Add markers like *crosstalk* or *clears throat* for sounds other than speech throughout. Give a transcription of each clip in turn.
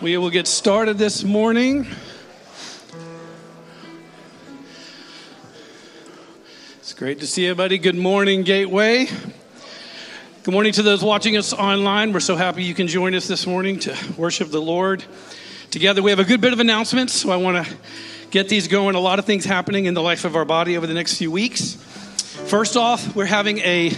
We will get started this morning. It's great to see everybody. Good morning, Gateway. Good morning to those watching us online. We're so happy you can join us this morning to worship the Lord together. We have a good bit of announcements, so I want to get these going. A lot of things happening in the life of our body over the next few weeks. First off, we're having a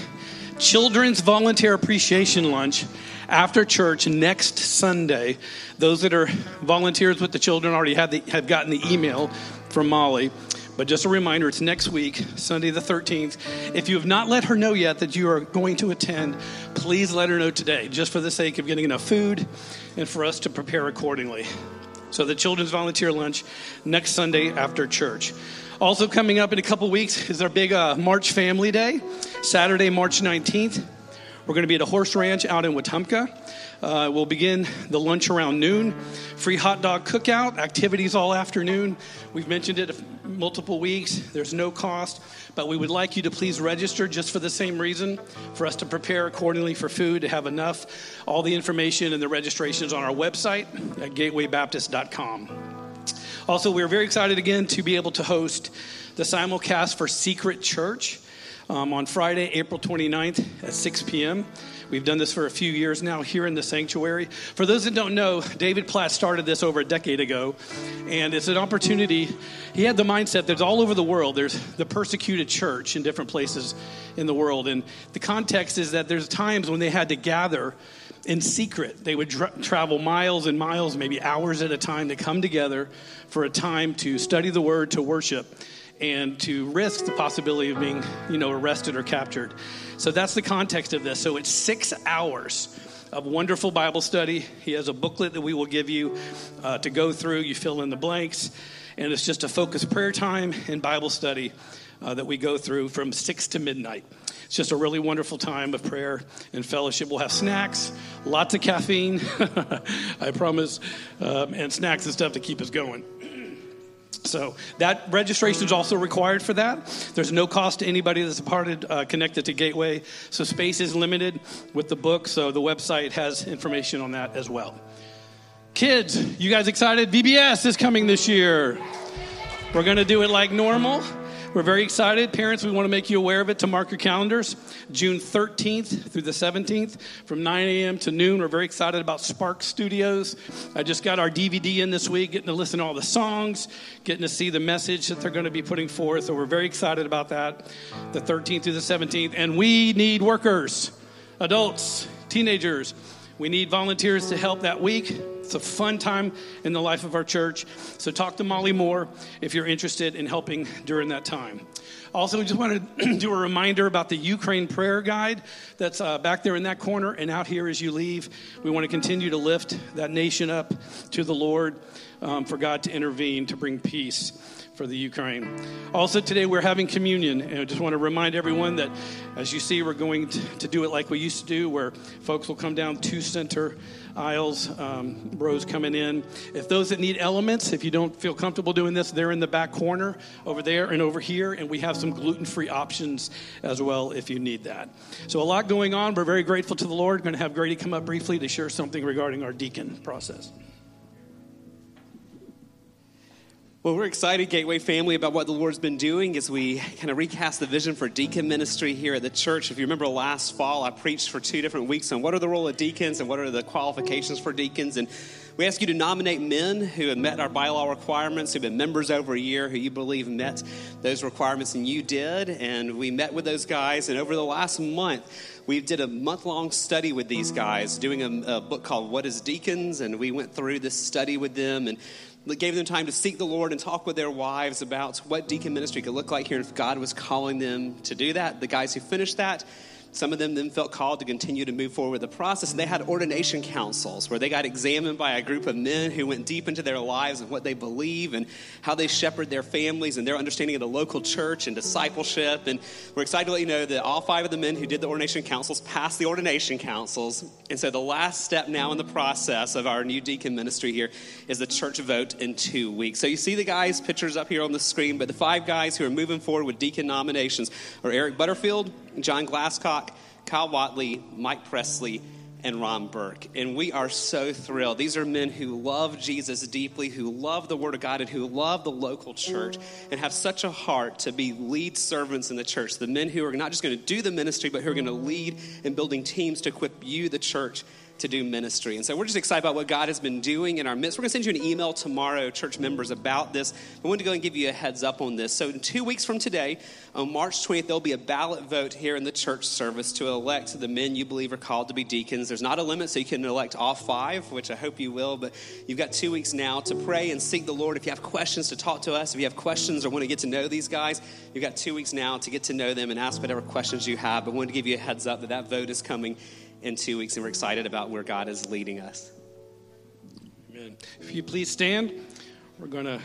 children's volunteer appreciation lunch after church next Sunday. Those that are volunteers with the children already have, the, have gotten the email from Molly. But just a reminder, it's next week, Sunday the 13th. If you have not let her know yet that you are going to attend, please let her know today, just for the sake of getting enough food and for us to prepare accordingly. So, the Children's Volunteer Lunch next Sunday after church. Also, coming up in a couple weeks is our big uh, March Family Day, Saturday, March 19th. We're going to be at a horse ranch out in Wetumpka. Uh, we'll begin the lunch around noon. Free hot dog cookout, activities all afternoon. We've mentioned it multiple weeks. There's no cost, but we would like you to please register just for the same reason for us to prepare accordingly for food, to have enough. All the information and the registrations on our website at gatewaybaptist.com. Also, we're very excited again to be able to host the simulcast for Secret Church um, on Friday, April 29th at 6 p.m. We've done this for a few years now here in the sanctuary. For those that don't know, David Platt started this over a decade ago, and it's an opportunity. He had the mindset that all over the world, there's the persecuted church in different places in the world. And the context is that there's times when they had to gather in secret. They would tra- travel miles and miles, maybe hours at a time, to come together for a time to study the word, to worship and to risk the possibility of being, you know, arrested or captured. So that's the context of this. So it's six hours of wonderful Bible study. He has a booklet that we will give you uh, to go through. You fill in the blanks, and it's just a focused prayer time and Bible study uh, that we go through from six to midnight. It's just a really wonderful time of prayer and fellowship. We'll have snacks, lots of caffeine, *laughs* I promise, um, and snacks and stuff to keep us going. So that registration is also required for that. There's no cost to anybody that's a part of, uh, connected to Gateway. So space is limited with the book. So the website has information on that as well. Kids, you guys excited? VBS is coming this year. We're going to do it like normal. We're very excited. Parents, we want to make you aware of it to mark your calendars. June 13th through the 17th from 9 a.m. to noon. We're very excited about Spark Studios. I just got our DVD in this week, getting to listen to all the songs, getting to see the message that they're going to be putting forth. So we're very excited about that. The 13th through the 17th. And we need workers, adults, teenagers. We need volunteers to help that week. It's a fun time in the life of our church. So talk to Molly Moore if you're interested in helping during that time. Also, we just want *clears throat* to do a reminder about the Ukraine prayer guide that's uh, back there in that corner and out here as you leave. We want to continue to lift that nation up to the Lord um, for God to intervene to bring peace for the Ukraine. Also, today we're having communion, and I just want to remind everyone that as you see, we're going to, do it like we used to do, where folks will come down two center aisles, um, rows coming in. If those that need elements, if you don't feel comfortable doing this, they're in the back corner over there and over here, and we have some gluten free options as well if you need that. So, a lot going on. We're very grateful to the Lord. Going to have Grady come up briefly to share something regarding our deacon process. Well, we're excited, Gateway family, about what the Lord's been doing as we kind of recast the vision for deacon ministry here at the church. If you remember last fall, I preached for two different weeks on what are the role of deacons and what are the qualifications for deacons. And we ask you to nominate men who have met our bylaw requirements, who've been members over a year, who you believe met those requirements, and you did. And we met with those guys, and over the last month, we did a month long study with these guys, doing a, a book called What is Deacons, and we went through this study with them. and gave them time to seek the Lord and talk with their wives about what deacon ministry could look like here and if God was calling them to do that. The guys who finished that some of them then felt called to continue to move forward with the process. They had ordination councils where they got examined by a group of men who went deep into their lives and what they believe and how they shepherd their families and their understanding of the local church and discipleship. And we're excited to let you know that all five of the men who did the ordination councils passed the ordination councils. And so the last step now in the process of our new deacon ministry here is the church vote in two weeks. So you see the guys' pictures up here on the screen, but the five guys who are moving forward with deacon nominations are Eric Butterfield, John Glasscock, Kyle Watley, Mike Presley, and Ron Burke. And we are so thrilled. These are men who love Jesus deeply, who love the Word of God, and who love the local church, and have such a heart to be lead servants in the church. The men who are not just going to do the ministry, but who are going to lead in building teams to equip you, the church, to do ministry. And so we're just excited about what God has been doing in our midst. We're going to send you an email tomorrow, church members, about this. I wanted to go and give you a heads up on this. So, in two weeks from today, on March 20th, there'll be a ballot vote here in the church service to elect the men you believe are called to be deacons. There's not a limit, so you can elect all five, which I hope you will. But you've got two weeks now to pray and seek the Lord. If you have questions, to talk to us. If you have questions or want to get to know these guys, you've got two weeks now to get to know them and ask whatever questions you have. But I wanted to give you a heads up that that vote is coming in two weeks, and we're excited about where God is leading us. Amen. If you please stand, we're going to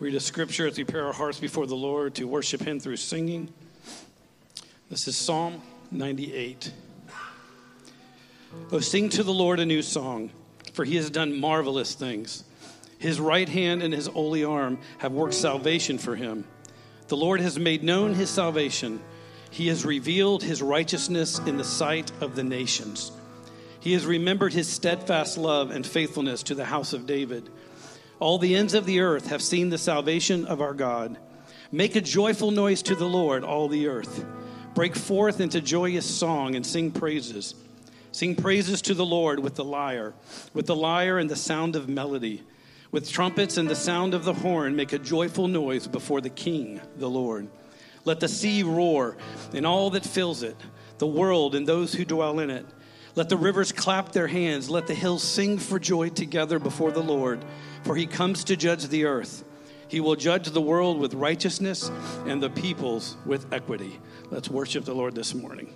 read a scripture as we prepare our hearts before the Lord to worship Him through singing. This is Psalm 98. Oh, sing to the Lord a new song, for He has done marvelous things. His right hand and His holy arm have worked salvation for Him. The Lord has made known His salvation. He has revealed his righteousness in the sight of the nations. He has remembered his steadfast love and faithfulness to the house of David. All the ends of the earth have seen the salvation of our God. Make a joyful noise to the Lord, all the earth. Break forth into joyous song and sing praises. Sing praises to the Lord with the lyre, with the lyre and the sound of melody. With trumpets and the sound of the horn, make a joyful noise before the King, the Lord. Let the sea roar and all that fills it, the world and those who dwell in it. Let the rivers clap their hands. Let the hills sing for joy together before the Lord, for he comes to judge the earth. He will judge the world with righteousness and the peoples with equity. Let's worship the Lord this morning.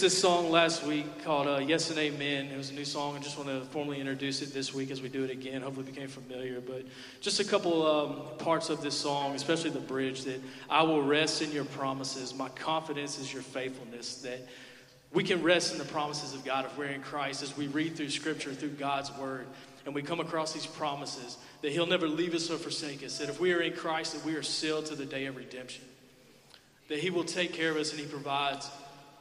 This song last week called uh, Yes and Amen. It was a new song. I just want to formally introduce it this week as we do it again. Hopefully, it became familiar. But just a couple um, parts of this song, especially the bridge that I will rest in your promises. My confidence is your faithfulness. That we can rest in the promises of God if we're in Christ as we read through Scripture, through God's Word, and we come across these promises that He'll never leave us or forsake us. That if we are in Christ, that we are sealed to the day of redemption that He will take care of us and He provides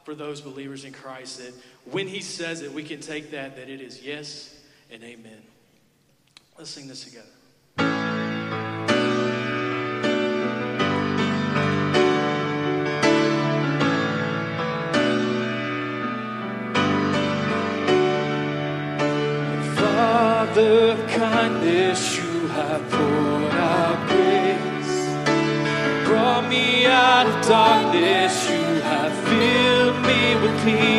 for those believers in Christ. That when He says it, we can take that, that it is yes and amen. Let's sing this together. Father of kindness, you have poured out grace. Brought me out of darkness, peace.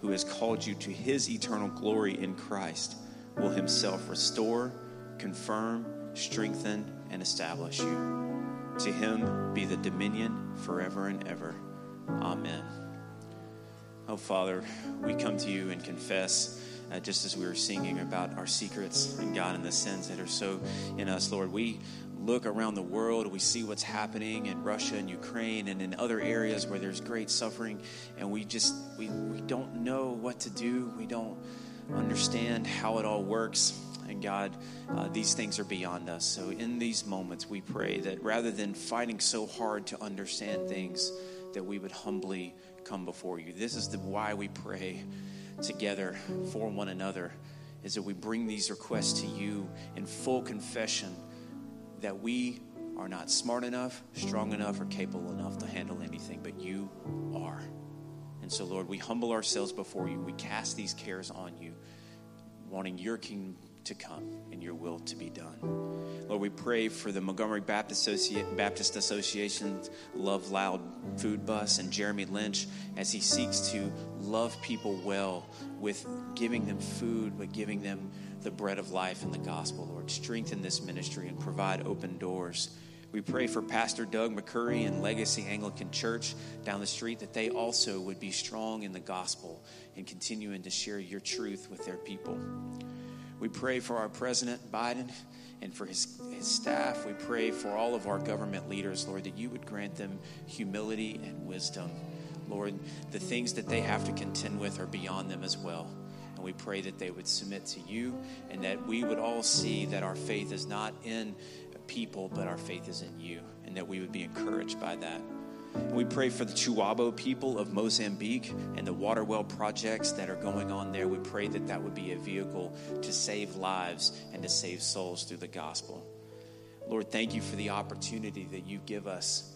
who has called you to his eternal glory in Christ, will himself restore, confirm, strengthen, and establish you. To him be the dominion forever and ever. Amen. Oh, Father, we come to you and confess, uh, just as we were singing about our secrets and God and the sins that are so in us, Lord. We look around the world, we see what's happening in Russia and Ukraine and in other areas where there's great suffering, and we just we, we don't know what to do. We don't understand how it all works. And God, uh, these things are beyond us. So in these moments, we pray that rather than fighting so hard to understand things, that we would humbly come before you. This is the why we pray together for one another, is that we bring these requests to you in full confession that we are not smart enough, strong enough, or capable enough to handle anything, but you are. And so, Lord, we humble ourselves before you. We cast these cares on you, wanting your kingdom to come and your will to be done. Lord, we pray for the Montgomery Baptist, Baptist Association Love Loud Food Bus and Jeremy Lynch as he seeks to love people well with giving them food, but giving them the bread of life and the gospel, Lord. Strengthen this ministry and provide open doors. We pray for Pastor Doug McCurry and Legacy Anglican Church down the street that they also would be strong in the gospel and continuing to share your truth with their people. We pray for our President Biden and for his, his staff. We pray for all of our government leaders, Lord, that you would grant them humility and wisdom. Lord, the things that they have to contend with are beyond them as well. And we pray that they would submit to you and that we would all see that our faith is not in people, but our faith is in you, and that we would be encouraged by that. And we pray for the Chuwabo people of Mozambique and the water well projects that are going on there. We pray that that would be a vehicle to save lives and to save souls through the gospel. Lord, thank you for the opportunity that you give us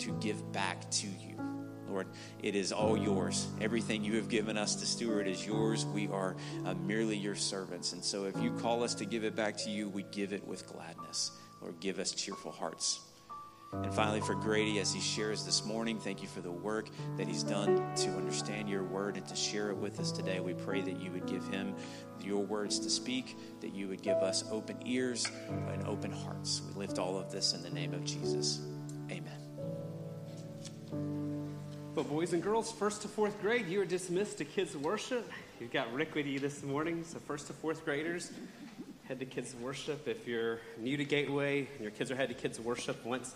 to give back to you. Lord, it is all yours. Everything you have given us to steward is yours. We are uh, merely your servants. And so if you call us to give it back to you, we give it with gladness. Lord, give us cheerful hearts. And finally, for Grady, as he shares this morning, thank you for the work that he's done to understand your word and to share it with us today. We pray that you would give him your words to speak, that you would give us open ears and open hearts. We lift all of this in the name of Jesus. Amen. Well, boys and girls, first to fourth grade, you are dismissed to kids' worship. You've got Rick with you this morning, so first to fourth graders, head to kids' worship. If you're new to Gateway and your kids are head to kids' worship, once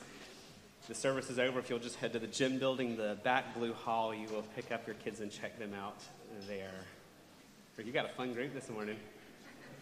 the service is over, if you'll just head to the gym building, the back blue hall, you will pick up your kids and check them out there. Rick, you got a fun group this morning.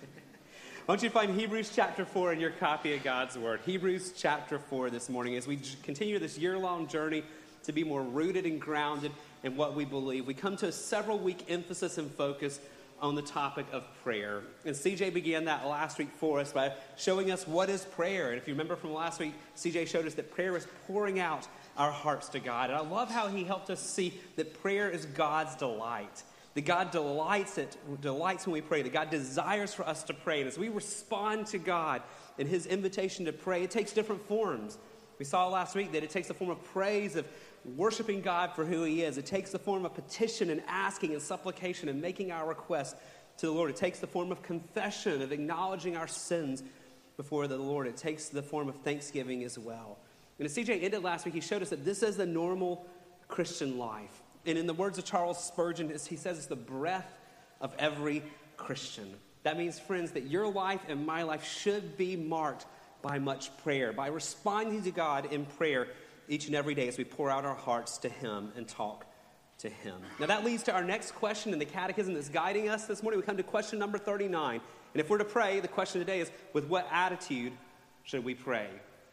*laughs* Why don't you find Hebrews chapter 4 in your copy of God's Word? Hebrews chapter 4 this morning as we continue this year long journey to be more rooted and grounded in what we believe. We come to a several week emphasis and focus on the topic of prayer. And CJ began that last week for us by showing us what is prayer. And if you remember from last week, CJ showed us that prayer is pouring out our hearts to God. And I love how he helped us see that prayer is God's delight. That God delights it, delights when we pray, that God desires for us to pray. And as we respond to God in his invitation to pray, it takes different forms. We saw last week that it takes the form of praise, of worshiping God for who He is. It takes the form of petition and asking and supplication and making our requests to the Lord. It takes the form of confession, of acknowledging our sins before the Lord. It takes the form of thanksgiving as well. And as CJ ended last week, he showed us that this is the normal Christian life. And in the words of Charles Spurgeon, he says it's the breath of every Christian. That means, friends, that your life and my life should be marked by much prayer, by responding to God in prayer each and every day as we pour out our hearts to Him and talk to Him. Now, that leads to our next question in the catechism that's guiding us this morning. We come to question number 39. And if we're to pray, the question today is with what attitude should we pray?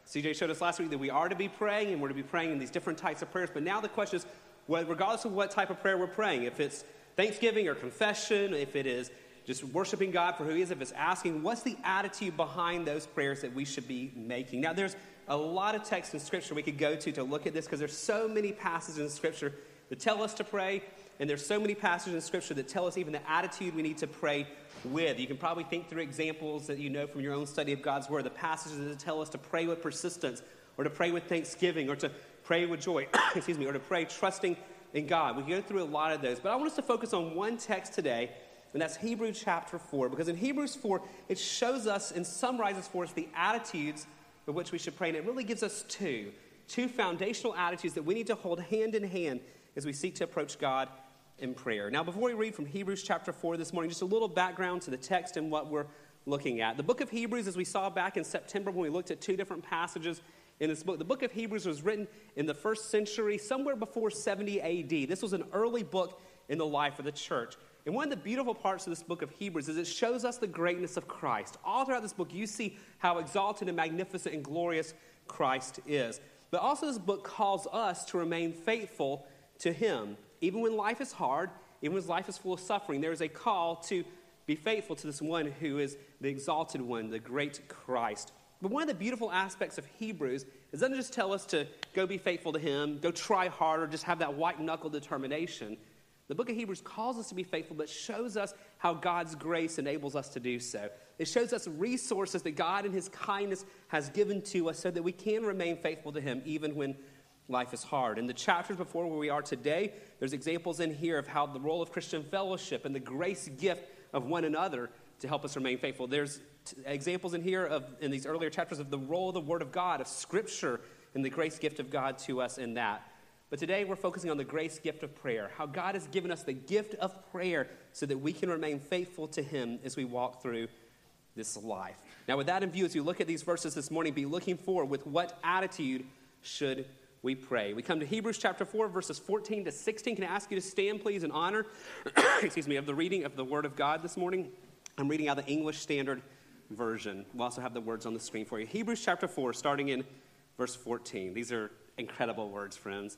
CJ showed us last week that we are to be praying and we're to be praying in these different types of prayers. But now the question is, well, regardless of what type of prayer we're praying, if it's thanksgiving or confession, if it is just worshiping God for who He is, if it's asking, what's the attitude behind those prayers that we should be making? Now, there's a lot of text in Scripture we could go to to look at this because there's so many passages in Scripture that tell us to pray, and there's so many passages in Scripture that tell us even the attitude we need to pray with. You can probably think through examples that you know from your own study of God's Word, the passages that tell us to pray with persistence, or to pray with thanksgiving, or to pray with joy, *coughs* excuse me, or to pray trusting in God. We can go through a lot of those, but I want us to focus on one text today and that's Hebrews chapter 4. Because in Hebrews 4, it shows us and summarizes for us the attitudes of which we should pray. And it really gives us two two foundational attitudes that we need to hold hand in hand as we seek to approach God in prayer. Now, before we read from Hebrews chapter 4 this morning, just a little background to the text and what we're looking at. The book of Hebrews, as we saw back in September when we looked at two different passages in this book, the book of Hebrews was written in the first century, somewhere before 70 AD. This was an early book in the life of the church. And one of the beautiful parts of this book of Hebrews is it shows us the greatness of Christ. All throughout this book, you see how exalted and magnificent and glorious Christ is. But also, this book calls us to remain faithful to Him. Even when life is hard, even when life is full of suffering, there is a call to be faithful to this one who is the exalted one, the great Christ. But one of the beautiful aspects of Hebrews is it doesn't just tell us to go be faithful to Him, go try harder, just have that white knuckle determination. The book of Hebrews calls us to be faithful, but shows us how God's grace enables us to do so. It shows us resources that God in His kindness has given to us so that we can remain faithful to Him even when life is hard. In the chapters before where we are today, there's examples in here of how the role of Christian fellowship and the grace gift of one another to help us remain faithful. There's t- examples in here of in these earlier chapters of the role of the Word of God, of Scripture, and the grace gift of God to us in that. But today we're focusing on the grace gift of prayer, how God has given us the gift of prayer so that we can remain faithful to Him as we walk through this life. Now, with that in view, as you look at these verses this morning, be looking for with what attitude should we pray. We come to Hebrews chapter 4, verses 14 to 16. Can I ask you to stand, please, in honor, *coughs* excuse me, of the reading of the Word of God this morning? I'm reading out the English Standard Version. We'll also have the words on the screen for you. Hebrews chapter 4, starting in verse 14. These are incredible words, friends.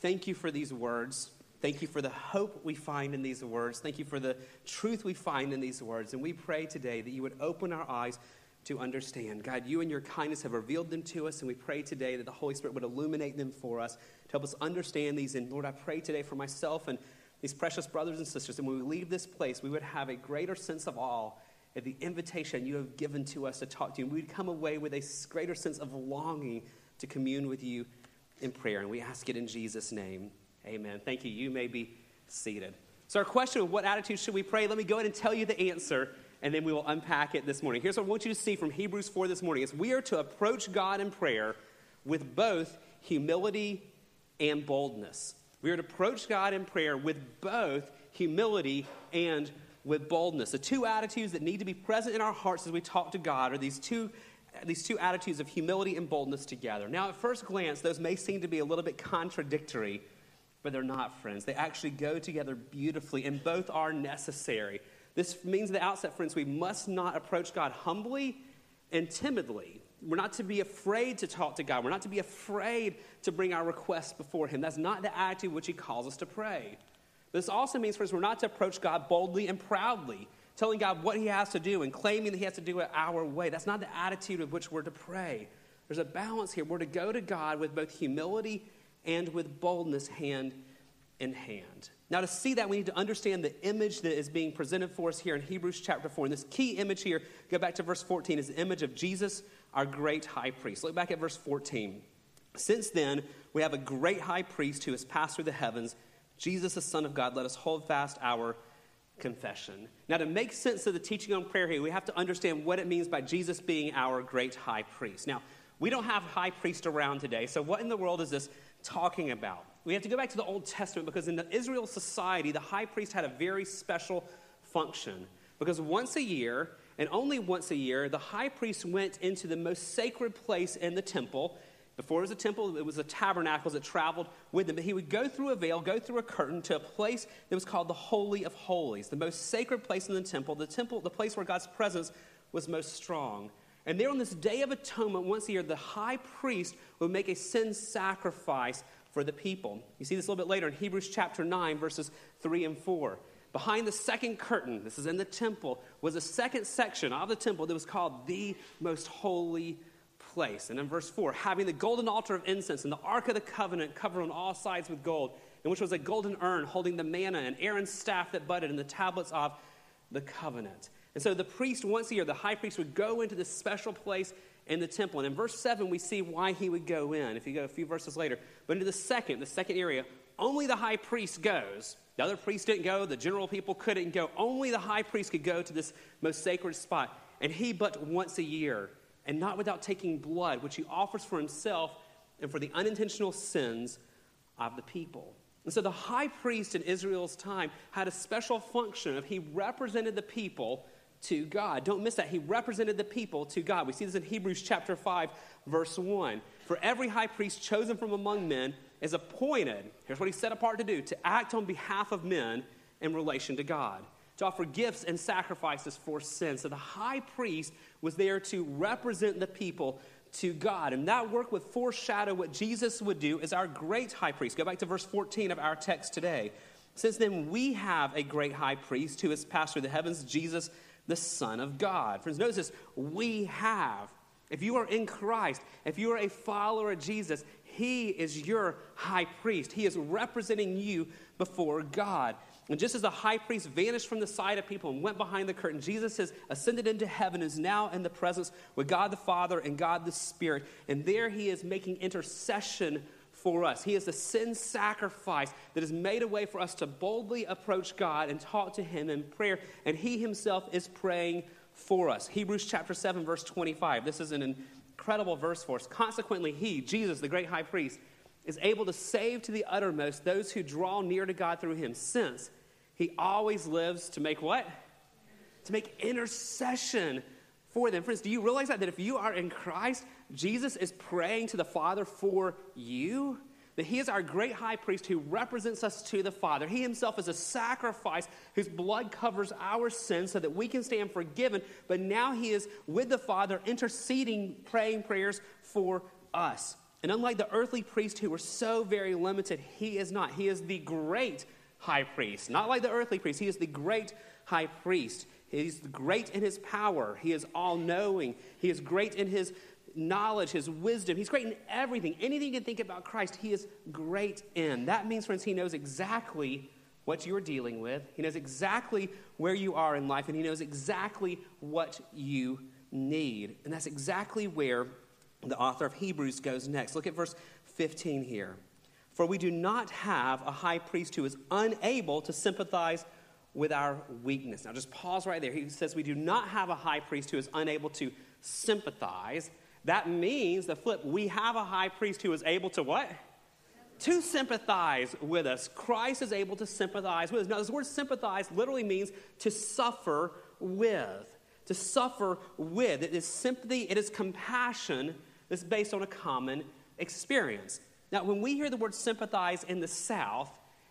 Thank you for these words. Thank you for the hope we find in these words. Thank you for the truth we find in these words. And we pray today that you would open our eyes to understand. God, you and your kindness have revealed them to us, and we pray today that the Holy Spirit would illuminate them for us to help us understand these. And Lord, I pray today for myself and these precious brothers and sisters, and when we leave this place, we would have a greater sense of awe at the invitation you have given to us to talk to you. And we would come away with a greater sense of longing to commune with you in prayer. And we ask it in Jesus' name. Amen. Thank you. You may be seated. So, our question of what attitude should we pray? Let me go ahead and tell you the answer, and then we will unpack it this morning. Here's what I want you to see from Hebrews 4 this morning is we are to approach God in prayer with both humility and boldness. We are to approach God in prayer with both humility and with boldness. The two attitudes that need to be present in our hearts as we talk to God are these two these two attitudes of humility and boldness together. Now, at first glance, those may seem to be a little bit contradictory, but they're not, friends. They actually go together beautifully, and both are necessary. This means at the outset, friends, we must not approach God humbly and timidly. We're not to be afraid to talk to God. We're not to be afraid to bring our requests before Him. That's not the attitude which He calls us to pray. This also means, friends, we're not to approach God boldly and proudly telling God what He has to do and claiming that He has to do it our way. That's not the attitude of which we're to pray. There's a balance here. We're to go to God with both humility and with boldness, hand in hand. Now, to see that, we need to understand the image that is being presented for us here in Hebrews chapter 4. And this key image here, go back to verse 14, is the image of Jesus, our great high priest. Look back at verse 14. Since then, we have a great high priest who has passed through the heavens, Jesus, the Son of God. Let us hold fast our confession. Now, to make sense of the teaching on prayer here, we have to understand what it means by Jesus being our great high priest. Now, we don't have high priest around today, so what in the world is this talking about? We have to go back to the Old Testament because in the Israel society, the high priest had a very special function. Because once a year, and only once a year, the high priest went into the most sacred place in the temple. Before it was a temple, it was a tabernacle that traveled with him. But he would go through a veil, go through a curtain to a place that was called the Holy of Holies, the most sacred place in the temple, the temple, the place where God's presence was most strong. And there on this day of atonement, once a year, the high priest would make a sin sacrifice for the people. You see this a little bit later in Hebrews chapter 9, verses 3 and 4. Behind the second curtain, this is in the temple, was a second section of the temple that was called the most holy place. And in verse 4, having the golden altar of incense and the ark of the covenant covered on all sides with gold, in which was a golden urn holding the manna and Aaron's staff that budded and the tablets of the covenant. And so the priest, once a year, the high priest, would go into this special place in the temple. And in verse 7, we see why he would go in, if you go a few verses later. But into the second, the second area, only the high priest goes. The other priests didn't go, the general people couldn't go. Only the high priest could go to this most sacred spot. And he but once a year, and not without taking blood, which he offers for himself and for the unintentional sins of the people. And so the high priest in Israel's time had a special function of he represented the people to God. Don't miss that. He represented the people to God. We see this in Hebrews chapter 5, verse 1. For every high priest chosen from among men is appointed, here's what he's set apart to do, to act on behalf of men in relation to God, to offer gifts and sacrifices for sin. So the high priest was there to represent the people to God. And that work would foreshadow what Jesus would do as our great high priest. Go back to verse 14 of our text today. Since then, we have a great high priest who has passed through the heavens, Jesus the Son of God. Friends, notice this we have. If you are in Christ, if you are a follower of Jesus, He is your high priest. He is representing you before God. And just as the high priest vanished from the sight of people and went behind the curtain, Jesus has ascended into heaven, and is now in the presence with God the Father and God the Spirit. And there he is making intercession for us. He is the sin sacrifice that has made a way for us to boldly approach God and talk to Him in prayer. And He Himself is praying for us. Hebrews chapter 7, verse 25. This is an incredible verse for us. Consequently, He, Jesus, the great high priest, is able to save to the uttermost those who draw near to God through Him, since He always lives to make what? To make intercession for them. Friends, do you realize that? That if you are in Christ, Jesus is praying to the Father for you? That he is our great high priest who represents us to the Father. He himself is a sacrifice whose blood covers our sins so that we can stand forgiven. But now he is with the Father interceding, praying prayers for us. And unlike the earthly priests who were so very limited, he is not. He is the great high priest. Not like the earthly priest, he is the great high priest. He's great in his power. He is all knowing. He is great in his knowledge, his wisdom. He's great in everything. Anything you can think about Christ, he is great in. That means, friends, he knows exactly what you're dealing with. He knows exactly where you are in life, and he knows exactly what you need. And that's exactly where the author of Hebrews goes next. Look at verse 15 here. For we do not have a high priest who is unable to sympathize with our weakness. Now, just pause right there. He says we do not have a high priest who is unable to sympathize. That means the flip, we have a high priest who is able to what? To sympathize with us. Christ is able to sympathize with us. Now, this word sympathize literally means to suffer with. To suffer with. It is sympathy, it is compassion that's based on a common experience. Now, when we hear the word sympathize in the South,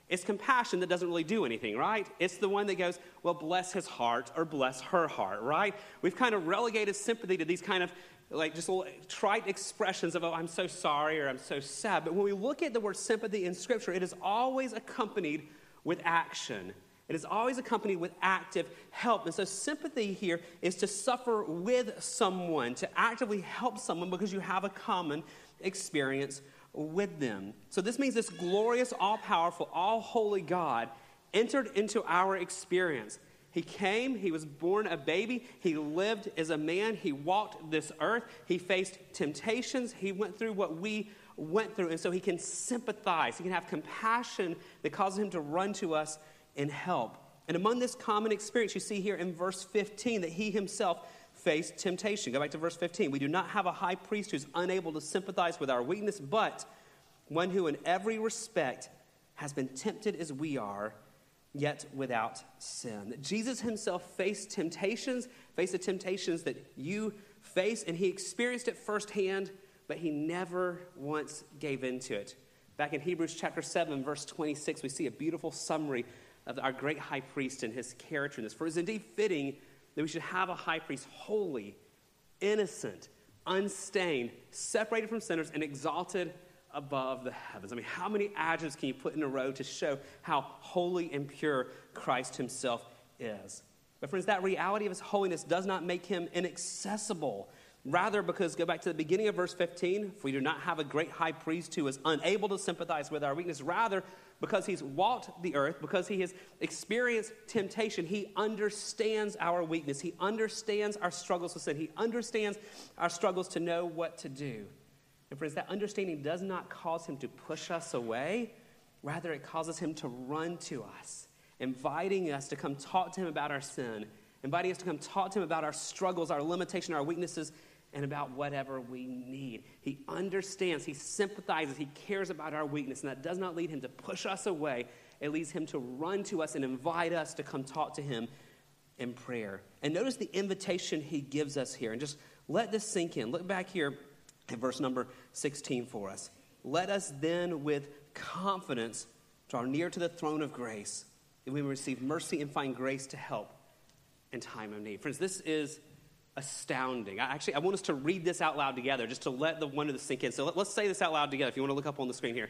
it's compassion that doesn't really do anything, right? It's the one that goes, well, bless his heart or bless her heart, right? We've kind of relegated sympathy to these kind of like just little trite expressions of, oh, I'm so sorry or I'm so sad. But when we look at the word sympathy in Scripture, it is always accompanied with action. It is always accompanied with active help. And so, sympathy here is to suffer with someone, to actively help someone because you have a common experience with them. So, this means this glorious, all powerful, all holy God entered into our experience. He came, he was born a baby, he lived as a man, he walked this earth, he faced temptations, he went through what we went through, and so he can sympathize, he can have compassion that causes him to run to us and help. And among this common experience, you see here in verse 15 that he himself faced temptation. Go back to verse 15. We do not have a high priest who's unable to sympathize with our weakness, but one who in every respect has been tempted as we are, yet without sin. Jesus himself faced temptations, faced the temptations that you face, and he experienced it firsthand, but he never once gave into it. Back in Hebrews chapter 7, verse 26, we see a beautiful summary of our great high priest and his character in this. For it is indeed fitting that we should have a high priest holy, innocent, unstained, separated from sinners, and exalted above the heavens. I mean, how many adjectives can you put in a row to show how holy and pure Christ himself is? But, friends, that reality of his holiness does not make him inaccessible. Rather, because go back to the beginning of verse 15, if we do not have a great high priest who is unable to sympathize with our weakness, rather, because he's walked the earth, because he has experienced temptation, he understands our weakness. He understands our struggles with sin. He understands our struggles to know what to do. And friends, that understanding does not cause him to push us away. Rather, it causes him to run to us, inviting us to come talk to him about our sin, inviting us to come talk to him about our struggles, our limitations, our weaknesses, and about whatever we need. He understands, he sympathizes, he cares about our weakness, and that does not lead him to push us away. It leads him to run to us and invite us to come talk to him in prayer. And notice the invitation he gives us here, and just let this sink in. Look back here at verse number 16 for us. Let us then with confidence draw near to the throne of grace that we may receive mercy and find grace to help in time of need. Friends, this is astounding. I actually, I want us to read this out loud together just to let the the sink in. So let, us say this out loud together if you want to look up on the screen here.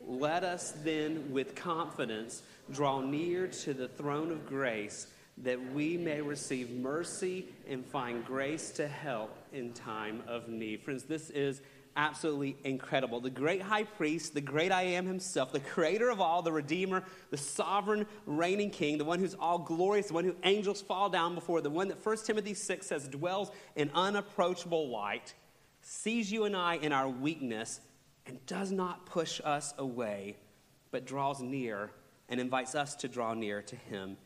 Let us then with confidence draw near to the throne of grace that we may receive mercy and find grace to help in time of need. Friends, this is absolutely incredible. The great high priest, the great I am himself, the creator of all, the redeemer, the sovereign reigning king, the one who's all glorious, the one who angels fall down before, the one that 1 Timothy 6 says dwells in unapproachable light, sees you and I in our weakness and does not push us away, but draws near and invites us to draw near to him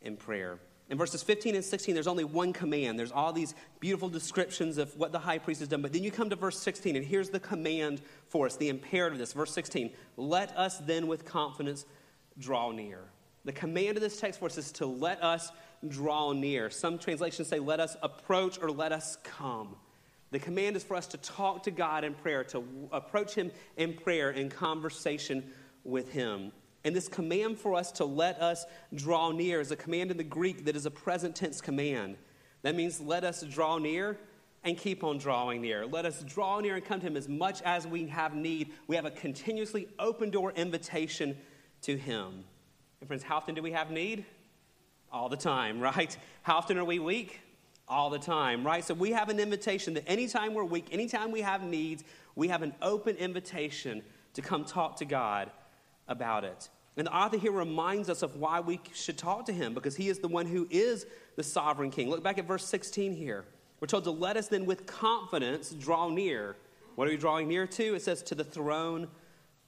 in prayer. In verses 15 and 16, there's only one command. There's all these beautiful descriptions of what the high priest has done. But then you come to verse 16, and here's the command for us, the imperative of this. Verse 16 Let us then with confidence draw near. The command of this text for us is to let us draw near. Some translations say, let us approach or let us come. The command is for us to talk to God in prayer, to approach Him in prayer, in conversation with Him. And this command for us to let us draw near is a command in the Greek that is a present tense command. That means let us draw near and keep on drawing near. Let us draw near and come to Him as much as we have need. We have a continuously open door invitation to Him. And friends, how often do we have need? All the time, *laughs* right? How often are we weak? All the time, right? So we have an invitation that anytime we're weak, anytime we have needs, we have an open invitation to come talk to God about it. And the author here reminds us of why we should talk to him because he is the one who is the sovereign king. Look back at verse 16 here. We're told to let us then with confidence draw near. What are we drawing near to? It says to the throne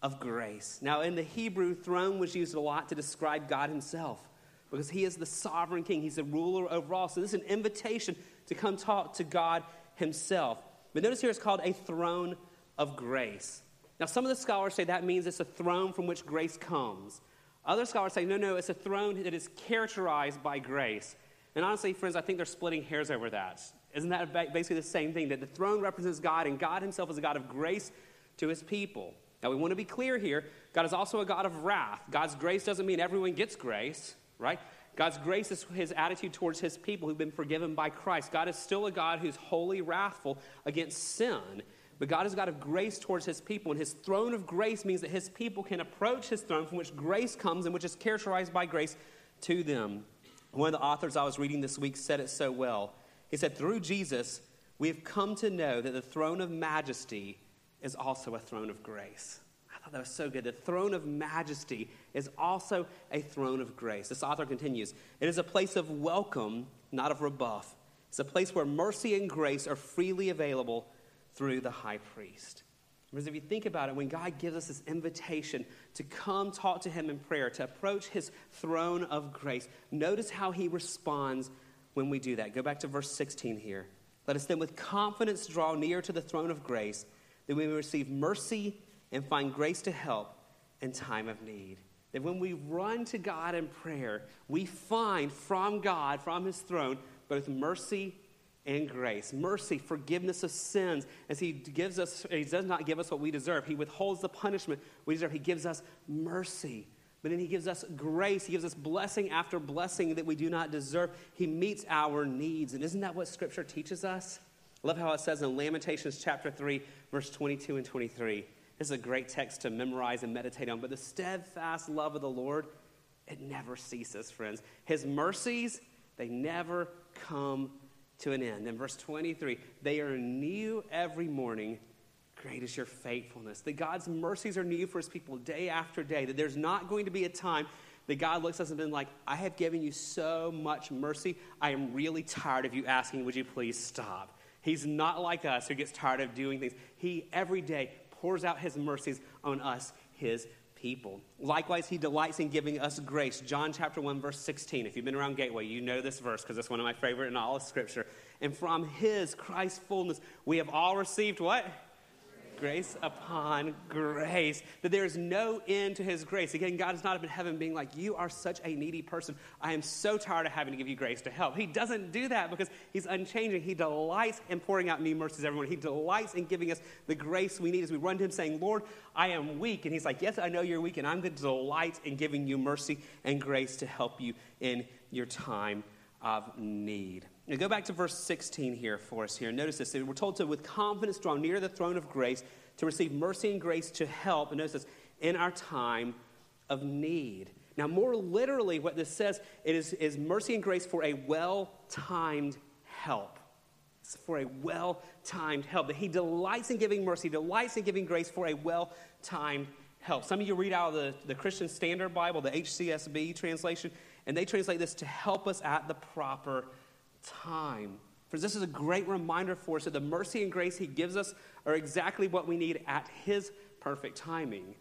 of grace. Now, in the Hebrew, throne was used a lot to describe God himself because he is the sovereign king, he's the ruler over all. So, this is an invitation to come talk to God himself. But notice here it's called a throne of grace. Now, some of the scholars say that means it's a throne from which grace comes. Other scholars say, no, no, it's a throne that is characterized by grace. And honestly, friends, I think they're splitting hairs over that. Isn't that basically the same thing? That the throne represents God, and God Himself is a God of grace to His people. Now, we want to be clear here God is also a God of wrath. God's grace doesn't mean everyone gets grace, right? God's grace is his attitude towards his people who've been forgiven by Christ. God is still a God who's wholly wrathful against sin. But God is God of grace towards his people, and his throne of grace means that his people can approach his throne from which grace comes and which is characterized by grace to them. One of the authors I was reading this week said it so well. He said, Through Jesus, we have come to know that the throne of majesty is also a throne of grace. I thought that was so good. The throne of majesty is also a throne of grace. This author continues It is a place of welcome, not of rebuff. It's a place where mercy and grace are freely available through the high priest. Because if you think about it, when God gives us this invitation to come talk to Him in prayer, to approach His throne of grace, notice how He responds when we do that. Go back to verse 16 here. Let us then with confidence draw near to the throne of grace, that we may receive mercy and find grace to help in time of need. That when we run to God in prayer, we find from God, from His throne, both mercy and grace. Mercy, forgiveness of sins, as He gives us, He does not give us what we deserve. He withholds the punishment we deserve. He gives us mercy. But then He gives us grace. He gives us blessing after blessing that we do not deserve. He meets our needs. And isn't that what Scripture teaches us? I love how it says in Lamentations chapter 3, verse 22 and 23. This is a great text to memorize and meditate on. But the steadfast love of the Lord, it never ceases, friends. His mercies, they never come to an end. In verse 23, they are new every morning. Great is your faithfulness. That God's mercies are new for his people day after day. That there's not going to be a time that God looks at us and been like, I have given you so much mercy. I am really tired of you asking, would you please stop? He's not like us who gets tired of doing things. He every day pours out his mercies on us, his people. Likewise, he delights in giving us grace. John chapter 1, verse 16. If you've been around Gateway, you know this verse because it's one of my favorite in all of Scripture. And from his, Christ's fullness, we have all received what? Grace upon grace, that there is no end to his grace. Again, God is not up in heaven being like, You are such a needy person. I am so tired of having to give you grace to help. He doesn't do that because he's unchanging. He delights in pouring out new mercies everyone. He delights in giving us the grace we need as we run to him saying, Lord, I am weak. And he's like, Yes, I know you're weak, and I'm going to delight in giving you mercy and grace to help you in your time of need. Now go back to verse 16 here for us here. Notice this. We're told to, with confidence, draw near the throne of grace to receive mercy and grace to help, and notice this, in our time of need. Now, more literally, what this says it is, is mercy and grace for a well timed help. It's for a well timed help. That He delights in giving mercy, delights in giving grace for a well timed help. Some of you read out of the, the Christian Standard Bible, the HCSB translation, and they translate this to help us at the proper time. Friends, this is a great reminder for us that the mercy and grace He gives us are exactly what we need at His perfect timing.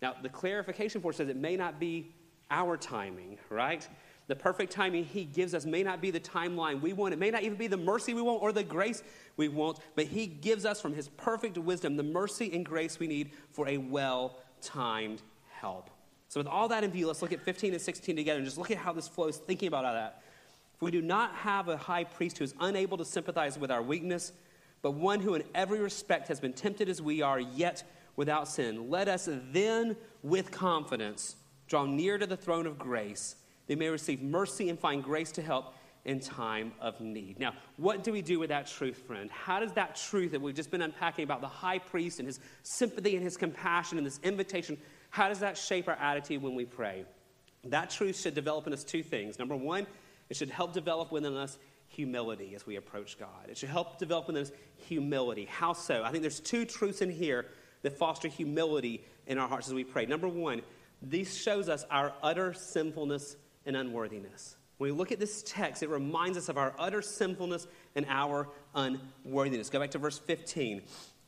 Now, the clarification for us says it may not be our timing, right? The perfect timing He gives us may not be the timeline we want. It may not even be the mercy we want or the grace we want, but He gives us from His perfect wisdom the mercy and grace we need for a well timed help. So, with all that in view, let's look at 15 and 16 together and just look at how this flows, thinking about all that. We do not have a high priest who is unable to sympathize with our weakness, but one who in every respect has been tempted as we are, yet without sin. Let us then, with confidence, draw near to the throne of grace, that may receive mercy and find grace to help in time of need. Now, what do we do with that truth, friend? How does that truth that we've just been unpacking about the high priest and his sympathy and his compassion and this invitation, how does that shape our attitude when we pray? That truth should develop in us two things. Number one, it should help develop within us humility as we approach God. It should help develop within us humility. How so? I think there's two truths in here that foster humility in our hearts as we pray. Number one, this shows us our utter sinfulness and unworthiness. When we look at this text, it reminds us of our utter sinfulness and our unworthiness. Go back to verse 15.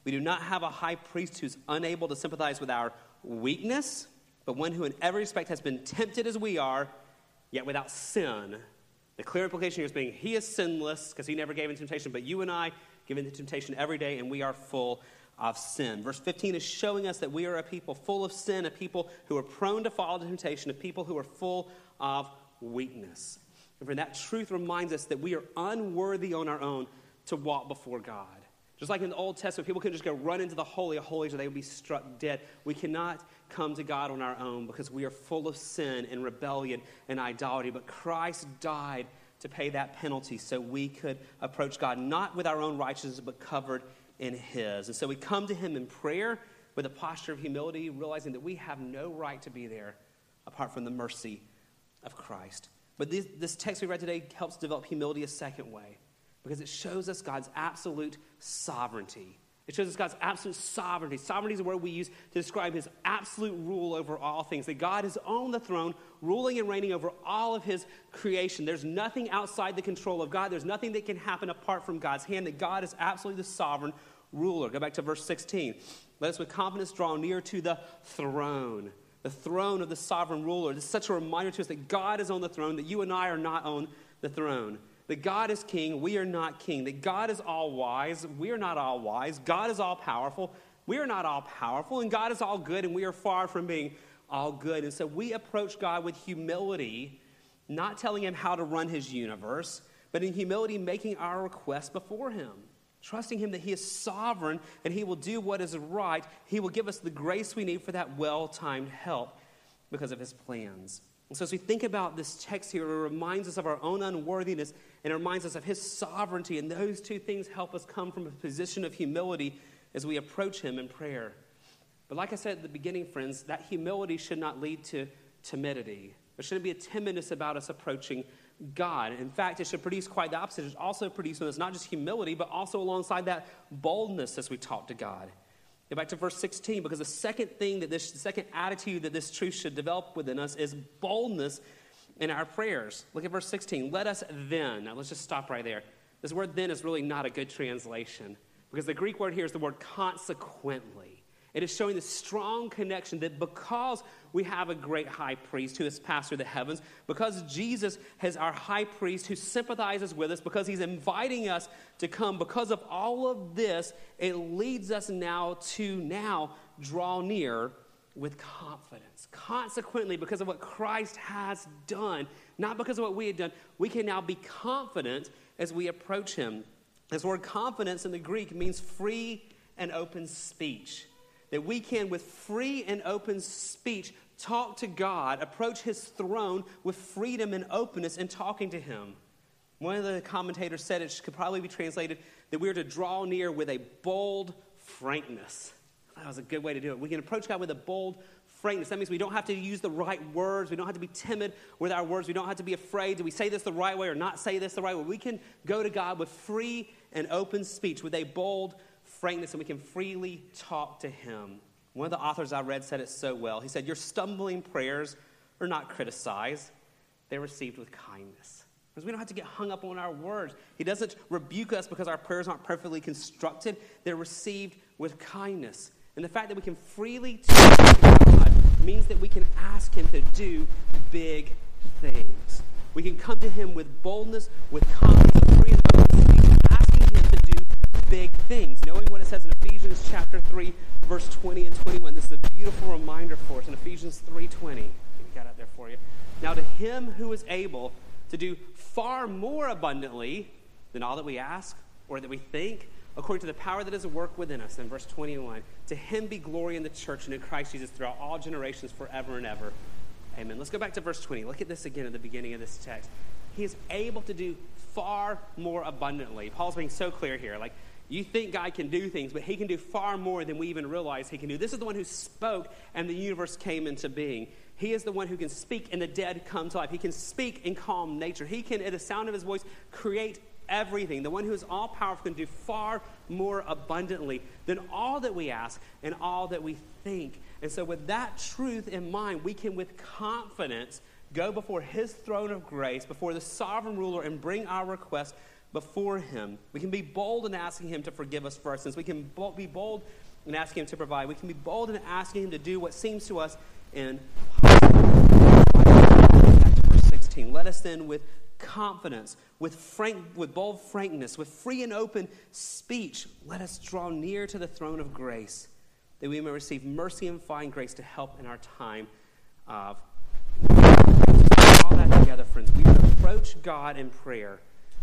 We do not have a high priest who's unable to sympathize with our weakness, but one who in every respect has been tempted as we are, yet without sin. The clear implication here is being he is sinless because he never gave in temptation, but you and I give into temptation every day, and we are full of sin. Verse 15 is showing us that we are a people full of sin, a people who are prone to fall into temptation, a people who are full of weakness. And friend, that truth reminds us that we are unworthy on our own to walk before God. Just like in the Old Testament, people can just go run into the Holy of Holies or they would be struck dead. We cannot come to God on our own because we are full of sin and rebellion and idolatry. But Christ died to pay that penalty so we could approach God, not with our own righteousness, but covered in His. And so we come to Him in prayer with a posture of humility, realizing that we have no right to be there apart from the mercy of Christ. But this, this text we read today helps develop humility a second way because it shows us God's absolute sovereignty. It shows us God's absolute sovereignty. Sovereignty is a word we use to describe his absolute rule over all things. That God is on the throne, ruling and reigning over all of his creation. There's nothing outside the control of God. There's nothing that can happen apart from God's hand. That God is absolutely the sovereign ruler. Go back to verse 16. Let us with confidence draw near to the throne, the throne of the sovereign ruler. This is such a reminder to us that God is on the throne, that you and I are not on the throne that God is king, we are not king, that God is all wise, we are not all wise, God is all powerful, we are not all powerful, and God is all good, and we are far from being all good. And so we approach God with humility, not telling him how to run his universe, but in humility, making our request before him. Trusting him that he is sovereign and he will do what is right. He will give us the grace we need for that well timed help because of his plans. And so, as we think about this text here, it reminds us of our own unworthiness and it reminds us of His sovereignty. And those two things help us come from a position of humility as we approach Him in prayer. But, like I said at the beginning, friends, that humility should not lead to timidity. There shouldn't be a timidness about us approaching God. In fact, it should produce quite the opposite. It should also produce in us not just humility, but also alongside that boldness as we talk to God. Go back to verse 16, because the second thing that this, the second attitude that this truth should develop within us is boldness in our prayers. Look at verse 16. Let us then, now let's just stop right there. This word then is really not a good translation, because the Greek word here is the word consequently. It is showing the strong connection that because we have a great high priest who has passed through the heavens, because Jesus has our high priest who sympathizes with us, because he's inviting us to come, because of all of this, it leads us now to now draw near with confidence. Consequently, because of what Christ has done, not because of what we had done, we can now be confident as we approach him. This word confidence in the Greek means free and open speech that we can, with free and open speech, talk to God, approach His throne with freedom and openness in talking to Him. One of the commentators said it could probably be translated that we are to draw near with a bold frankness. That was a good way to do it. We can approach God with a bold frankness. That means we don't have to use the right words. We don't have to be timid with our words. We don't have to be afraid. Do we say this the right way or not say this the right way? We can go to God with free and open speech, with a bold frankness and we can freely talk to Him. One of the authors I read said it so well. He said, Your stumbling prayers are not criticized, they're received with kindness. Because we don't have to get hung up on our words. He doesn't rebuke us because our prayers aren't perfectly constructed, they're received with kindness. And the fact that we can freely talk to God means that we can ask Him to do big things. We can come to Him with boldness, with confidence, with free and open speech, asking Him to do big things. Knowing what it says in Ephesians chapter 3, verse 20 and 21. This is a beautiful reminder for us in Ephesians 3.20. We got out there for you. Now to him who is able to do far more abundantly than all that we ask or that we think, according to the power that is at work within us. In verse 21, to him be glory in the church and in Christ Jesus throughout all generations, forever and ever. Amen. Let's go back to verse 20. Look at this again at the beginning of this text. He is able to do far more abundantly. Paul's being so clear here. Like, you think God can do things, but He can do far more than we even realize He can do. This is the one who spoke and the universe came into being. He is the one who can speak and the dead come to life. He can speak and calm nature. He can, at the sound of His voice, create everything. The one who is all powerful can do far more abundantly than all that we ask and all that we think. And so, with that truth in mind, we can, with confidence, go before His throne of grace, before the sovereign ruler, and bring our request before Him. We can be bold in asking Him to forgive us for our sins. We can be bold in asking Him to provide. We can be bold in asking Him to do what seems to us impossible. Verse 16. Let us then, with confidence, with, frank, with bold frankness, with free and open speech, let us draw near to the throne of grace that we may receive mercy and find grace to help in our time of all that together, friends. We approach God in prayer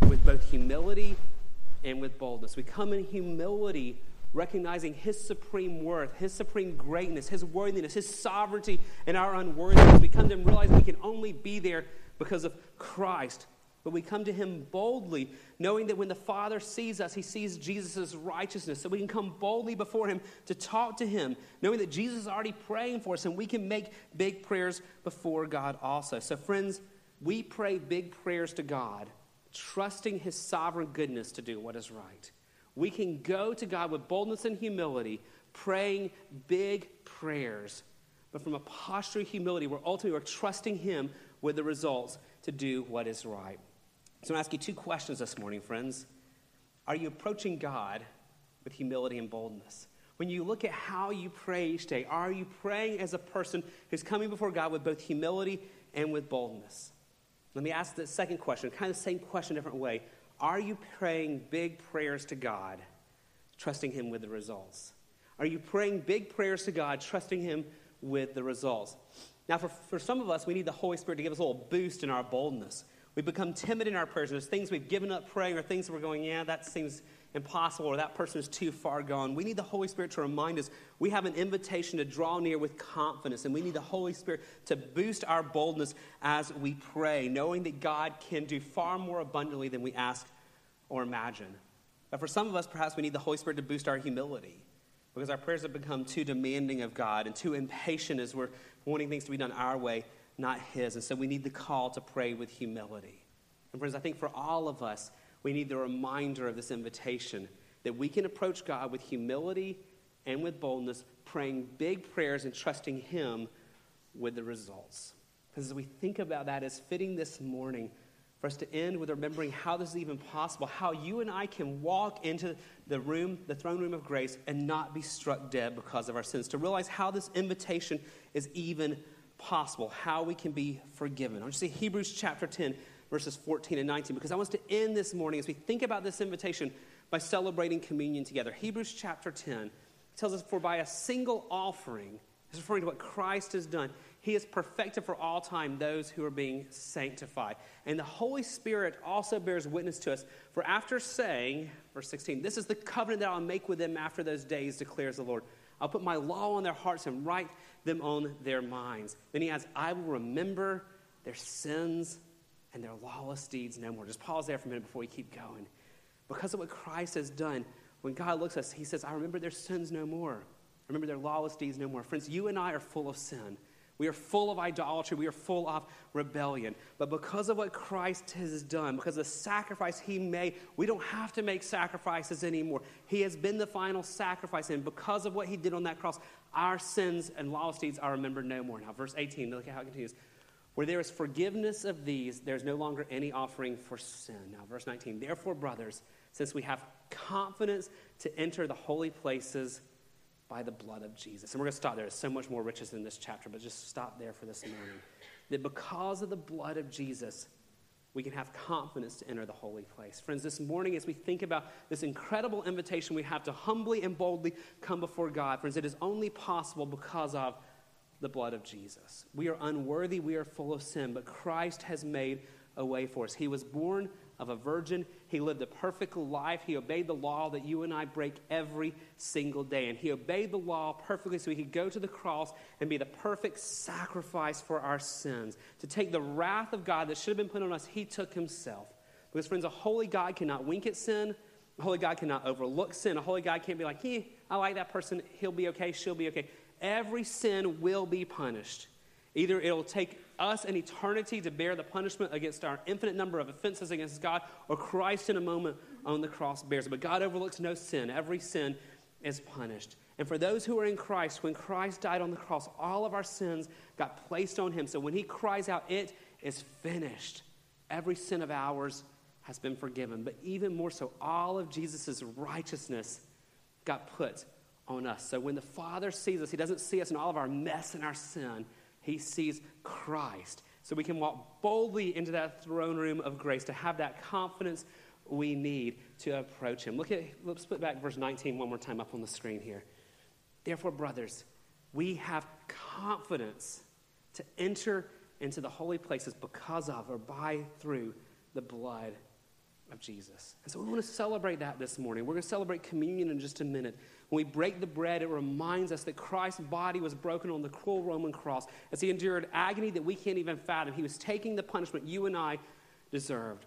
with both humility and with boldness. We come in humility, recognizing His supreme worth, His supreme greatness, His worthiness, His sovereignty, and our unworthiness. We come to Him realizing we can only be there because of Christ. But we come to Him boldly, knowing that when the Father sees us, He sees Jesus' righteousness. So we can come boldly before Him to talk to Him, knowing that Jesus is already praying for us, and we can make big prayers before God also. So, friends, we pray big prayers to God, trusting His sovereign goodness to do what is right. We can go to God with boldness and humility, praying big prayers, but from a posture of humility where ultimately we're trusting Him with the results to do what is right. So I'm going to ask you two questions this morning, friends. Are you approaching God with humility and boldness? When you look at how you pray each day, are you praying as a person who's coming before God with both humility and with boldness? Let me ask the second question, kind of the same question, a different way. Are you praying big prayers to God, trusting Him with the results? Are you praying big prayers to God, trusting Him with the results? Now, for, for some of us, we need the Holy Spirit to give us a little boost in our boldness. We become timid in our prayers. There's things we've given up praying or things we're going, yeah, that seems impossible or that person is too far gone. We need the Holy Spirit to remind us we have an invitation to draw near with confidence, and we need the Holy Spirit to boost our boldness as we pray, knowing that God can do far more abundantly than we ask or imagine. But for some of us, perhaps we need the Holy Spirit to boost our humility because our prayers have become too demanding of God and too impatient as we're wanting things to be done our way, not His. And so we need the call to pray with humility. And friends, I think for all of us, we need the reminder of this invitation that we can approach God with humility and with boldness, praying big prayers and trusting Him with the results. Because as we think about that, as fitting this morning for us to end with remembering how this is even possible, how you and I can walk into the room, the throne room of grace, and not be struck dead because of our sins, to realize how this invitation is even possible, how we can be forgiven. I want you to see Hebrews chapter 10, verses 14 and 19, because I want us to end this morning as we think about this invitation by celebrating communion together. Hebrews chapter 10 tells us, For by a single offering, is referring to what Christ has done. He has perfected for all time those who are being sanctified. And the Holy Spirit also bears witness to us. For after saying, verse 16, This is the covenant that I'll make with them after those days, declares the Lord. I'll put my law on their hearts and write them on their minds. Then he adds, I will remember their sins and their lawless deeds no more. Just pause there for a minute before we keep going. Because of what Christ has done, when God looks at us, he says, I remember their sins no more. I remember their lawless deeds no more. Friends, you and I are full of sin. We are full of idolatry. We are full of rebellion. But because of what Christ has done, because of the sacrifice he made, we don't have to make sacrifices anymore. He has been the final sacrifice. And because of what he did on that cross, our sins and lawless deeds are remembered no more. Now, verse 18, look at how it continues. Where there is forgiveness of these, there is no longer any offering for sin. Now, verse 19. Therefore, brothers, since we have confidence to enter the holy places by the blood of Jesus. And we're going to stop there. There's so much more riches in this chapter, but just stop there for this morning. That because of the blood of Jesus, we can have confidence to enter the holy place. Friends, this morning, as we think about this incredible invitation we have to humbly and boldly come before God, friends, it is only possible because of the blood of Jesus. We are unworthy, we are full of sin, but Christ has made a way for us. He was born of a virgin. He lived a perfect life. He obeyed the law that you and I break every single day. And he obeyed the law perfectly so he could go to the cross and be the perfect sacrifice for our sins. To take the wrath of God that should have been put on us, he took himself. Because, friends, a holy God cannot wink at sin. A holy God cannot overlook sin. A holy God can't be like, hey, I like that person. He'll be okay. She'll be okay every sin will be punished. Either it'll take us an eternity to bear the punishment against our infinite number of offenses against God, or Christ in a moment on the cross bears it. But God overlooks no sin. Every sin is punished. And for those who are in Christ, when Christ died on the cross, all of our sins got placed on him. So when he cries out, It is finished, every sin of ours has been forgiven. But even more so, all of Jesus' righteousness got put on us. So when the Father sees us, He doesn't see us in all of our mess and our sin, He sees Christ. So we can walk boldly into that throne room of grace to have that confidence we need to approach Him. Look at, let's put back verse 19 one more time up on the screen here. Therefore, brothers, we have confidence to enter into the holy places because of or by through the blood of Jesus. And so we want to celebrate that this morning. We're going to celebrate communion in just a minute. When we break the bread, it reminds us that Christ's body was broken on the cruel Roman cross as he endured agony that we can't even fathom. He was taking the punishment you and I deserved.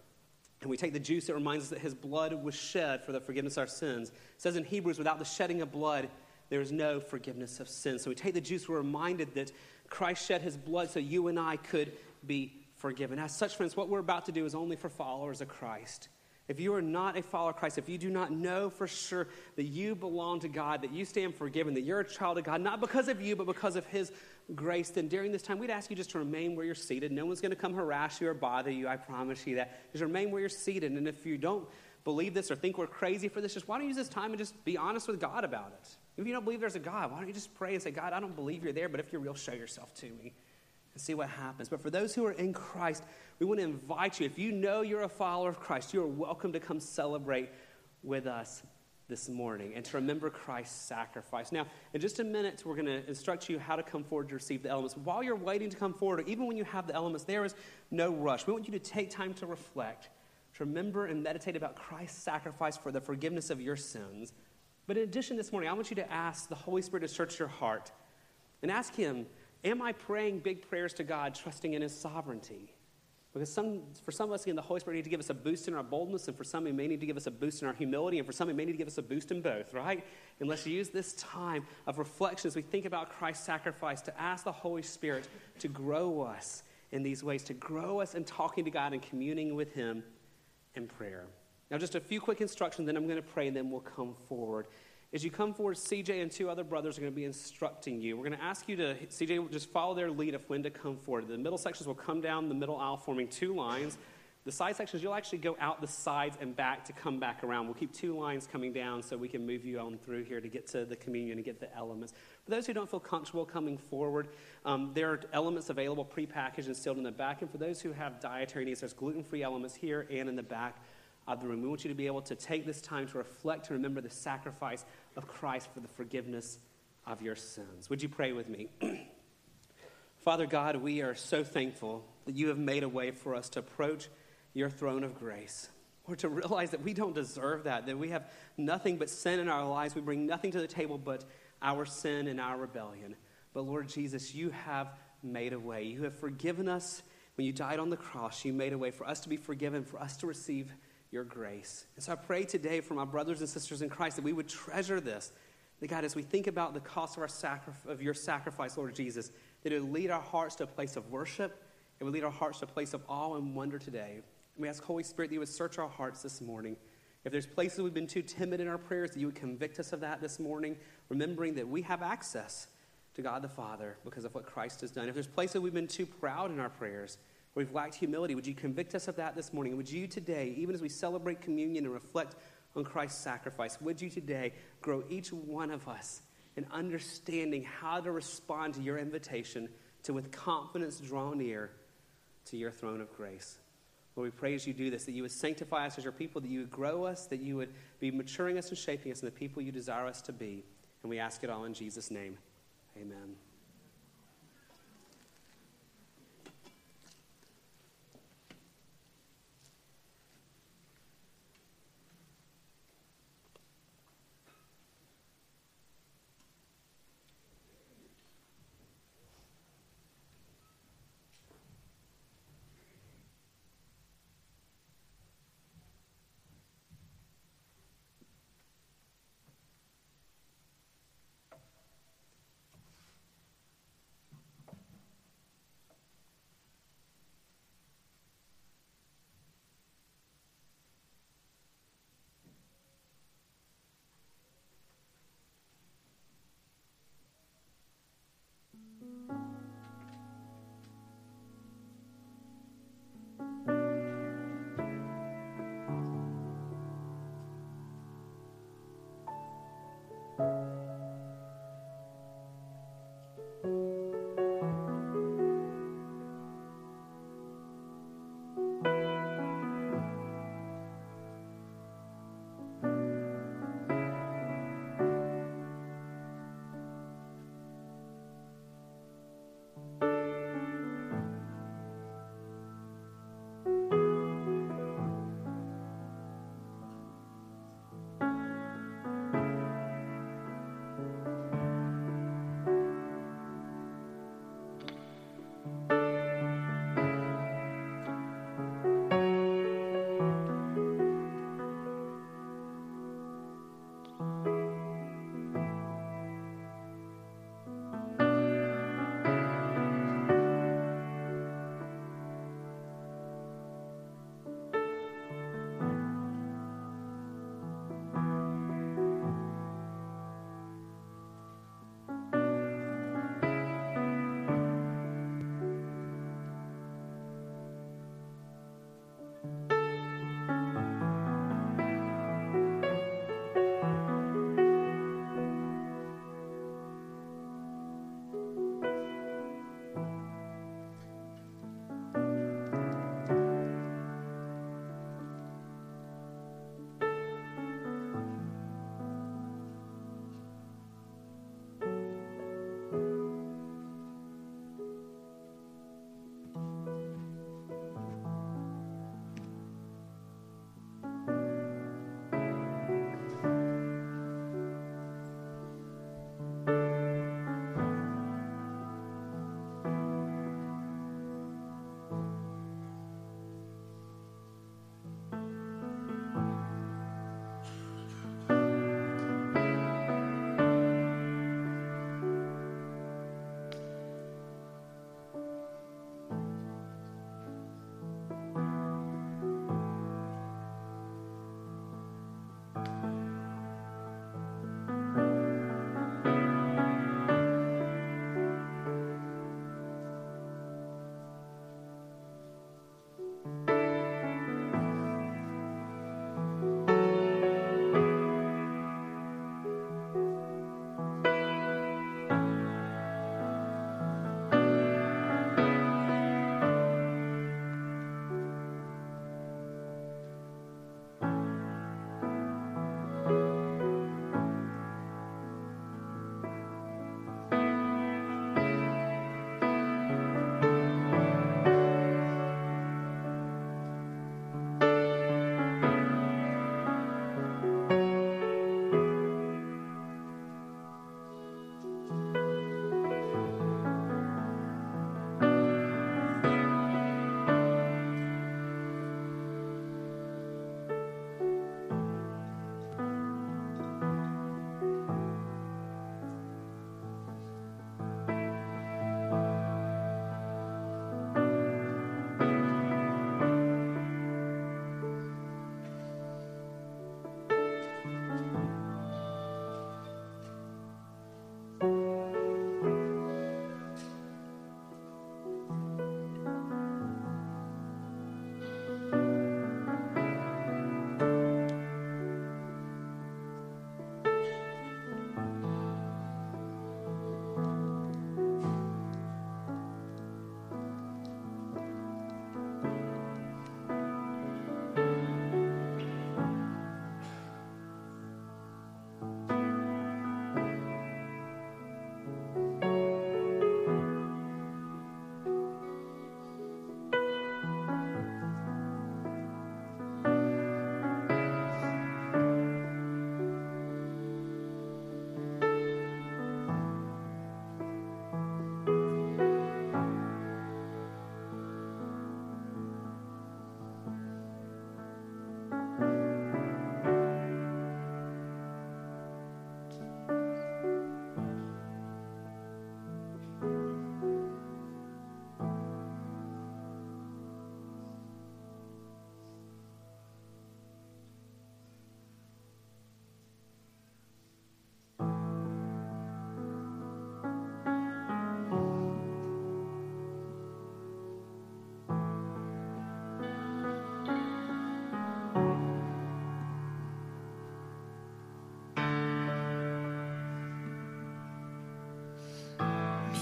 And we take the juice, it reminds us that his blood was shed for the forgiveness of our sins. It says in Hebrews, without the shedding of blood, there is no forgiveness of sins. So we take the juice, we're reminded that Christ shed his blood so you and I could be forgiven. As such, friends, what we're about to do is only for followers of Christ. If you are not a follower of Christ, if you do not know for sure that you belong to God, that you stand forgiven, that you're a child of God, not because of you, but because of His grace, then during this time, we'd ask you just to remain where you're seated. No one's going to come harass you or bother you, I promise you that. Just remain where you're seated. And if you don't believe this or think we're crazy for this, just why don't you use this time and just be honest with God about it? If you don't believe there's a God, why don't you just pray and say, God, I don't believe you're there, but if you're real, show yourself to me and see what happens. But for those who are in Christ, we want to invite you. If you know you're a follower of Christ, you are welcome to come celebrate with us this morning and to remember Christ's sacrifice. Now, in just a minute, we're going to instruct you how to come forward to receive the elements. While you're waiting to come forward, or even when you have the elements, there is no rush. We want you to take time to reflect, to remember and meditate about Christ's sacrifice for the forgiveness of your sins. But in addition, this morning, I want you to ask the Holy Spirit to search your heart and ask Him Am I praying big prayers to God, trusting in His sovereignty? Because some, for some of us, again, the Holy Spirit needs to give us a boost in our boldness, and for some, He may need to give us a boost in our humility, and for some, He may need to give us a boost in both, right? And let's use this time of reflection as we think about Christ's sacrifice to ask the Holy Spirit to grow us in these ways, to grow us in talking to God and communing with Him in prayer. Now, just a few quick instructions, then I'm going to pray, and then we'll come forward. As you come forward, CJ and two other brothers are going to be instructing you. We're going to ask you to, CJ, just follow their lead of when to come forward. The middle sections will come down the middle aisle, forming two lines. The side sections, you'll actually go out the sides and back to come back around. We'll keep two lines coming down so we can move you on through here to get to the communion and get the elements. For those who don't feel comfortable coming forward, um, there are elements available prepackaged and sealed in the back. And for those who have dietary needs, there's gluten free elements here and in the back of the room. We want you to be able to take this time to reflect and remember the sacrifice of Christ for the forgiveness of your sins. Would you pray with me? *clears throat* Father God, we are so thankful that you have made a way for us to approach your throne of grace. Or to realize that we don't deserve that, that we have nothing but sin in our lives. We bring nothing to the table but our sin and our rebellion. But Lord Jesus, you have made a way. You have forgiven us. When you died on the cross, you made a way for us to be forgiven, for us to receive your grace. And so I pray today for my brothers and sisters in Christ that we would treasure this. That God, as we think about the cost of, our sacri- of your sacrifice, Lord Jesus, that it would lead our hearts to a place of worship. It would lead our hearts to a place of awe and wonder today. And we ask, Holy Spirit, that you would search our hearts this morning. If there's places we've been too timid in our prayers, that you would convict us of that this morning, remembering that we have access to God the Father because of what Christ has done. If there's places we've been too proud in our prayers, we've lacked humility, would you convict us of that this morning? Would you today, even as we celebrate communion and reflect on Christ's sacrifice, would you today grow each one of us in understanding how to respond to your invitation to, with confidence, draw near to your throne of grace? Lord, we pray as you do this, that you would sanctify us as your people, that you would grow us, that you would be maturing us and shaping us in the people you desire us to be. And we ask it all in Jesus' name. Amen.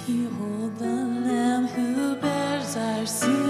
Behold the Lamb who bears our sins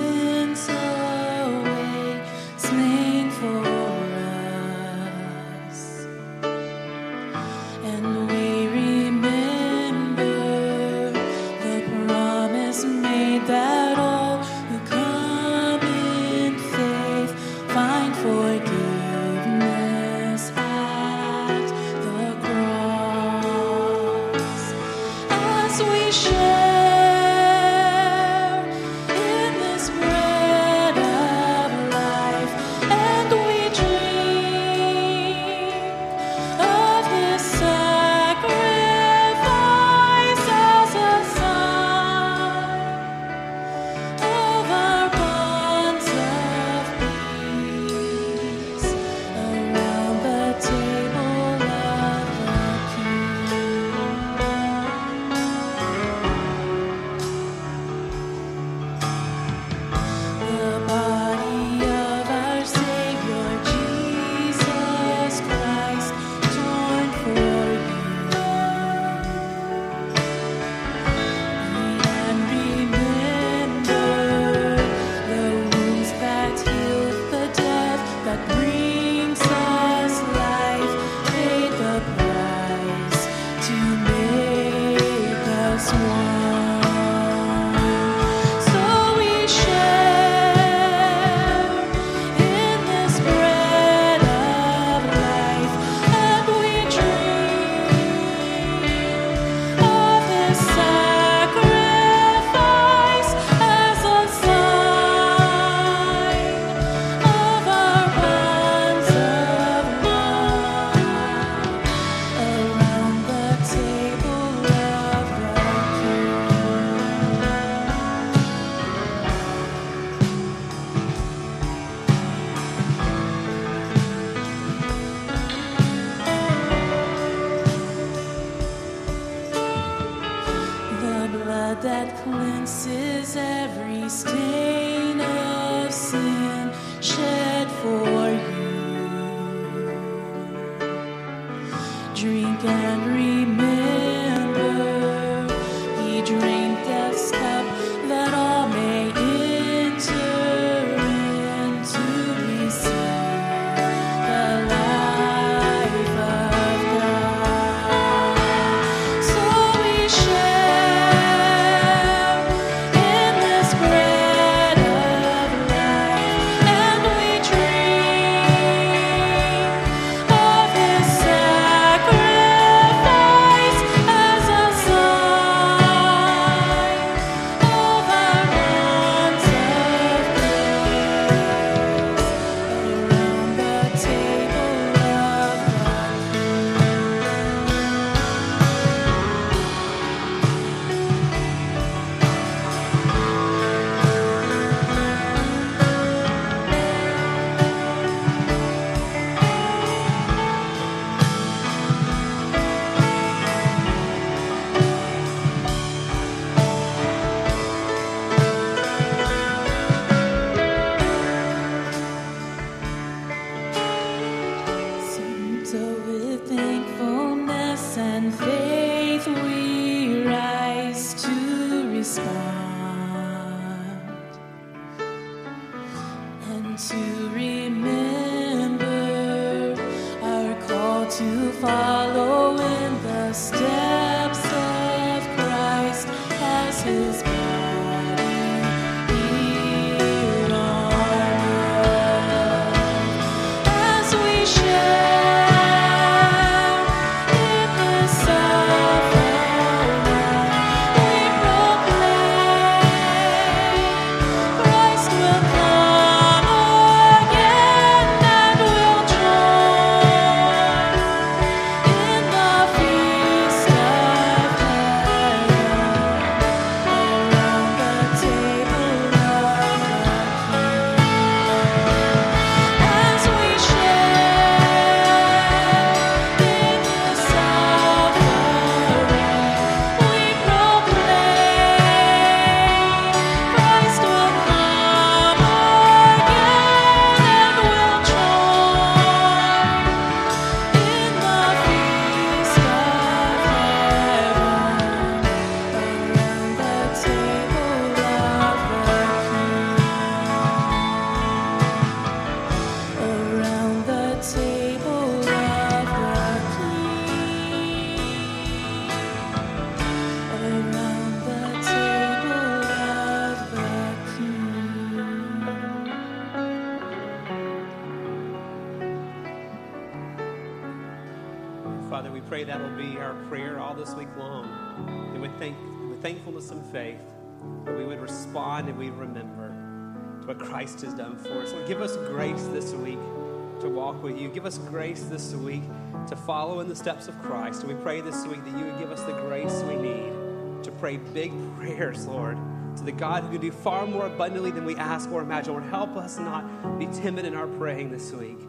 follow in the steps of Christ. And we pray this week that you would give us the grace we need to pray big *laughs* prayers, Lord, to the God who can do far more abundantly than we ask or imagine. Lord, help us not be timid in our praying this week.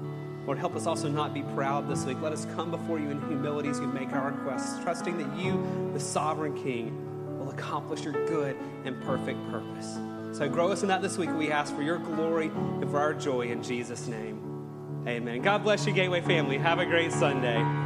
Lord, help us also not be proud this week. Let us come before you in humility as we make our requests, trusting that you, the sovereign King, will accomplish your good and perfect purpose. So grow us in that this week. We ask for your glory and for our joy in Jesus' name. Amen. God bless you, Gateway family. Have a great Sunday.